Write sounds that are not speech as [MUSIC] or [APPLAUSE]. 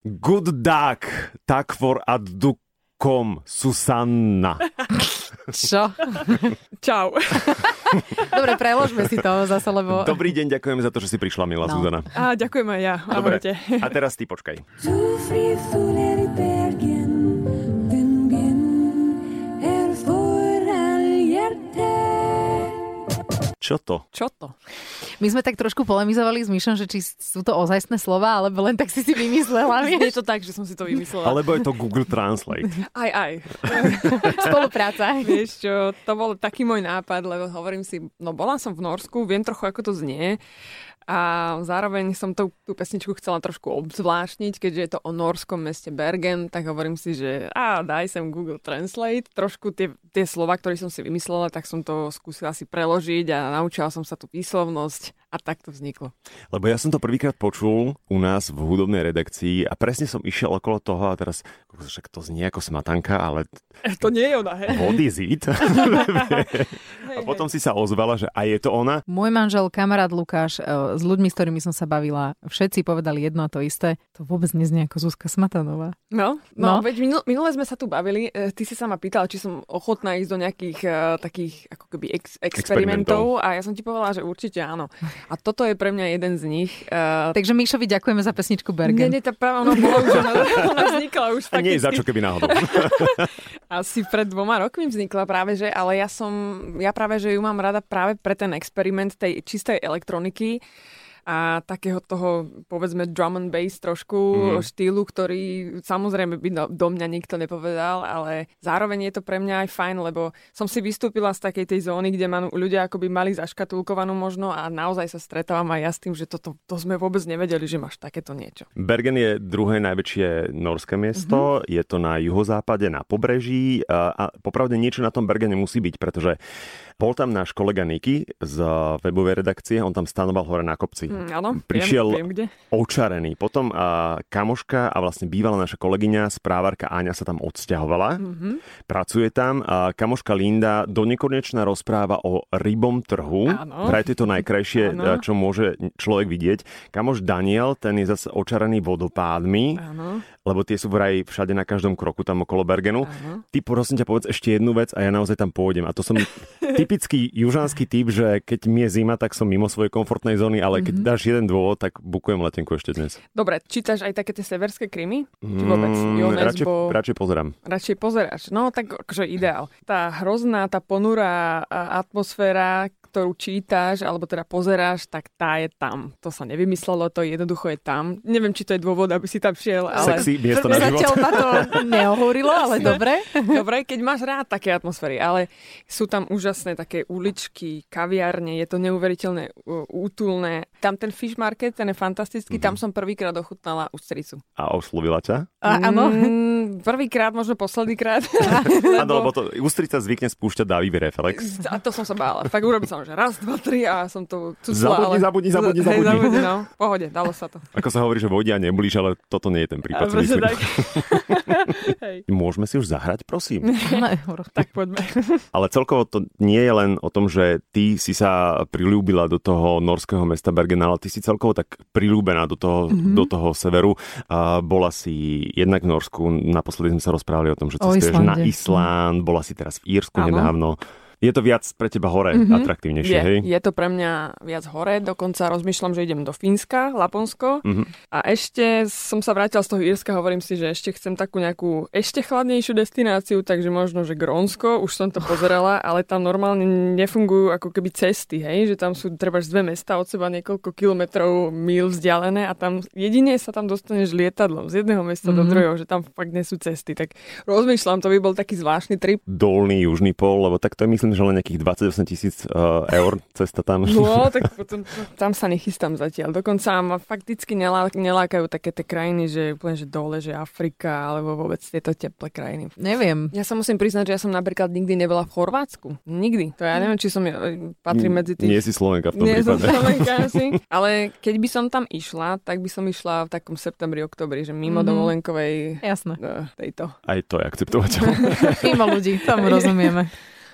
Good duck, tak for addukom Susanna. Čo? [LAUGHS] Čau. [LAUGHS] Dobre, preložme si to zase, lebo... Dobrý deň, ďakujeme za to, že si prišla, milá No. Zuzana. A ďakujem aj ja. Dobre, Ahojte. a teraz ty počkaj. Čo to? Čo to? My sme tak trošku polemizovali s Myšom, že či sú to ozajstné slova, alebo len tak si si vymyslela, [LAUGHS] Je to tak, že som si to vymyslela. Alebo je to Google Translate. [LAUGHS] Aj, aj. [LAUGHS] Spolupráca. Vieš čo, to bol taký môj nápad, lebo hovorím si, no bola som v Norsku, viem trochu, ako to znie. A zároveň som tú, tú pesničku chcela trošku obzvláštniť, keďže je to o norskom meste Bergen, tak hovorím si, že a daj sem Google Translate, trošku tie, tie slova, ktoré som si vymyslela, tak som to skúsila si preložiť a naučila som sa tú výslovnosť a tak to vzniklo. Lebo ja som to prvýkrát počul u nás v hudobnej redakcii a presne som išiel okolo toho a teraz, však to znie ako smatanka, ale [LAUGHS] To nie je ona, hej? what is it? [LAUGHS] [LAUGHS] a potom si sa ozvala, že aj je to ona. Môj manžel, kamarát Lukáš, e, s ľuďmi, s ktorými som sa bavila, všetci povedali jedno a to isté. To vôbec neznie ako Zuzka Smatanová. No, No. no, veď minul, minule sme sa tu bavili, e, ty si sa ma pýtala, či som ochotná ísť do nejakých uh, takých ako keby ex, experimentov a ja som ti povedala, že určite áno. A toto je pre mňa jeden z nich. Uh, Takže Míšovi ďakujeme za pesničku nie, Bergen. nie, tá práve ona bola už, ona, ona vznikla už A nie je za fakticky. čo, keby náhodou. [LAUGHS] Asi pred dvoma rokmi vznikla práve, že, ale ja som, ja práve, že ju mám rada práve pre ten experiment tej čistej elektroniky a takého toho, povedzme, drum and bass trošku mm. štýlu, ktorý samozrejme by do, do mňa nikto nepovedal, ale zároveň je to pre mňa aj fajn, lebo som si vystúpila z takej tej zóny, kde ma ľudia akoby mali zaškatulkovanú možno a naozaj sa stretávam aj ja s tým, že toto to sme vôbec nevedeli, že máš takéto niečo. Bergen je druhé najväčšie norské miesto, je to na juhozápade, na pobreží a, a popravde niečo na tom Bergene musí byť, pretože bol tam náš kolega Niky z webovej redakcie, on tam stanoval hore na kopci. Mm, áno, Prišiel- viem, viem kde. Očarený. Potom a, kamoška a vlastne bývalá naša kolegyňa, správarka Áňa sa tam odsťahovala. Mhm. Pracuje tam a kamoška Linda do nekonečna rozpráva o rybom trhu. Áno. To je to najkrajšie, Áno. a, čo môže človek vidieť. Kamoš Daniel, ten je zase očarený vodopádmi, Áno, lebo tie sú vraj všade na každom kroku tam okolo Bergenu. áno. Ty prosím ťa povedz ešte jednu vec a ja naozaj tam pôjdem. A to som [LAUGHS] typický južanský typ, že keď mi je zima, tak som mimo svojej komfortnej zóny, ale keď Mhm. dáš jeden dôvod, tak bukujem letenku ešte dnes. Dobre, čítaš aj také tie severské krymy? Či vôbec? Jo, Mm, radšej, Nesbo- radšej pozerám. Radšej pozeráš. No tak akože ideál. Tá hrozná, tá ponurá atmosféra, ktorú čítaš, alebo teda pozeráš, tak tá je tam. To sa nevymyslelo, to jednoducho je tam. Neviem, či to je dôvod, aby si tam šiel, ale... Sexy miesto na život. Zatiaľ ma to [LAUGHS] neohúrilo, ale dobre. [LAUGHS] Dobre, keď máš rád také atmosféry, ale sú tam úžasné také uličky, kaviárne, je to neuveriteľné útulné. Tam ten fish market, ten je fantastický, tam som prvýkrát ochutnala ústricu. A oslovila ťa? A, áno. Mm, prvýkrát, možno posledný krát. [LAUGHS] Áno, lebo to ústrica zvykne spúšťať dávivý reflex. A to som sa bála. Fakt urobil som, tam, že raz, dva, tri a som to cucla. Zabudni, ale... zabudni, zabudni, zabudni. [LAUGHS] Hej, zabudni, no. V pohode, dalo sa to. [LAUGHS] Ako sa hovorí, že vodia neblíž, ale toto nie je ten prípad. Ale tak. [LAUGHS] Hej. Môžeme si už zahrať, prosím? No, tak poďme. ale celkovo to nie je len o tom, že ty si sa prilúbila do toho norského mesta Bergen, ale ty si celkovo tak prilúbená do toho, mm-hmm. do toho severu. Uh, bola si jednak v Norsku, naposledy sme sa rozprávali o tom, že cestuješ o Islande. na Islán, bola si teraz v Írsku Áno. nedávno. Je to viac pre teba hore, mm-hmm. atraktívnejšie, Je, hej? je to pre mňa viac hore, dokonca rozmýšľam, že idem do Fínska, Laponsko. Mhm. A ešte som sa vrátila z toho Írska, hovorím si, že ešte chcem takú nejakú ešte chladnejšiu destináciu, takže možno, že Grónsko, už som to pozerala, ale tam normálne nefungujú ako keby cesty, hej, že tam sú treba dve mesta od seba niekoľko kilometrov, mil vzdialené a tam jedine sa tam dostaneš lietadlom z jedného mesta mm-hmm. do druhého, že tam fakt nie sú cesty. Tak rozmýšľam, to by bol taký zvláštny trip. Dolný južný pol, lebo tak to je myslím, že len nejakých 28 tisíc uh, eur cesta tam. No, [LAUGHS] tak potom tam sa nechystám zatiaľ. Dokonca ma fakticky nelá, nelákajú také tie krajiny, že úplne, že dole, že Afrika, alebo vôbec tieto teplé krajiny. Neviem. Ja sa musím priznať, že ja som napríklad nikdy nebola v Chorvátsku. Nikdy. To ja neviem, či som e, patrí medzi tých... Nie si Slovenka v tom Nie som prípade. Slovenka [LAUGHS] asi. Ale keď by som tam išla, tak by som išla v takom septembri, oktobri, že mimo Mhm. dovolenkovej Jasné. e, tejto. Aj to je akceptovateľné. Mimo ľudí, tomu [LAUGHS] rozumieme.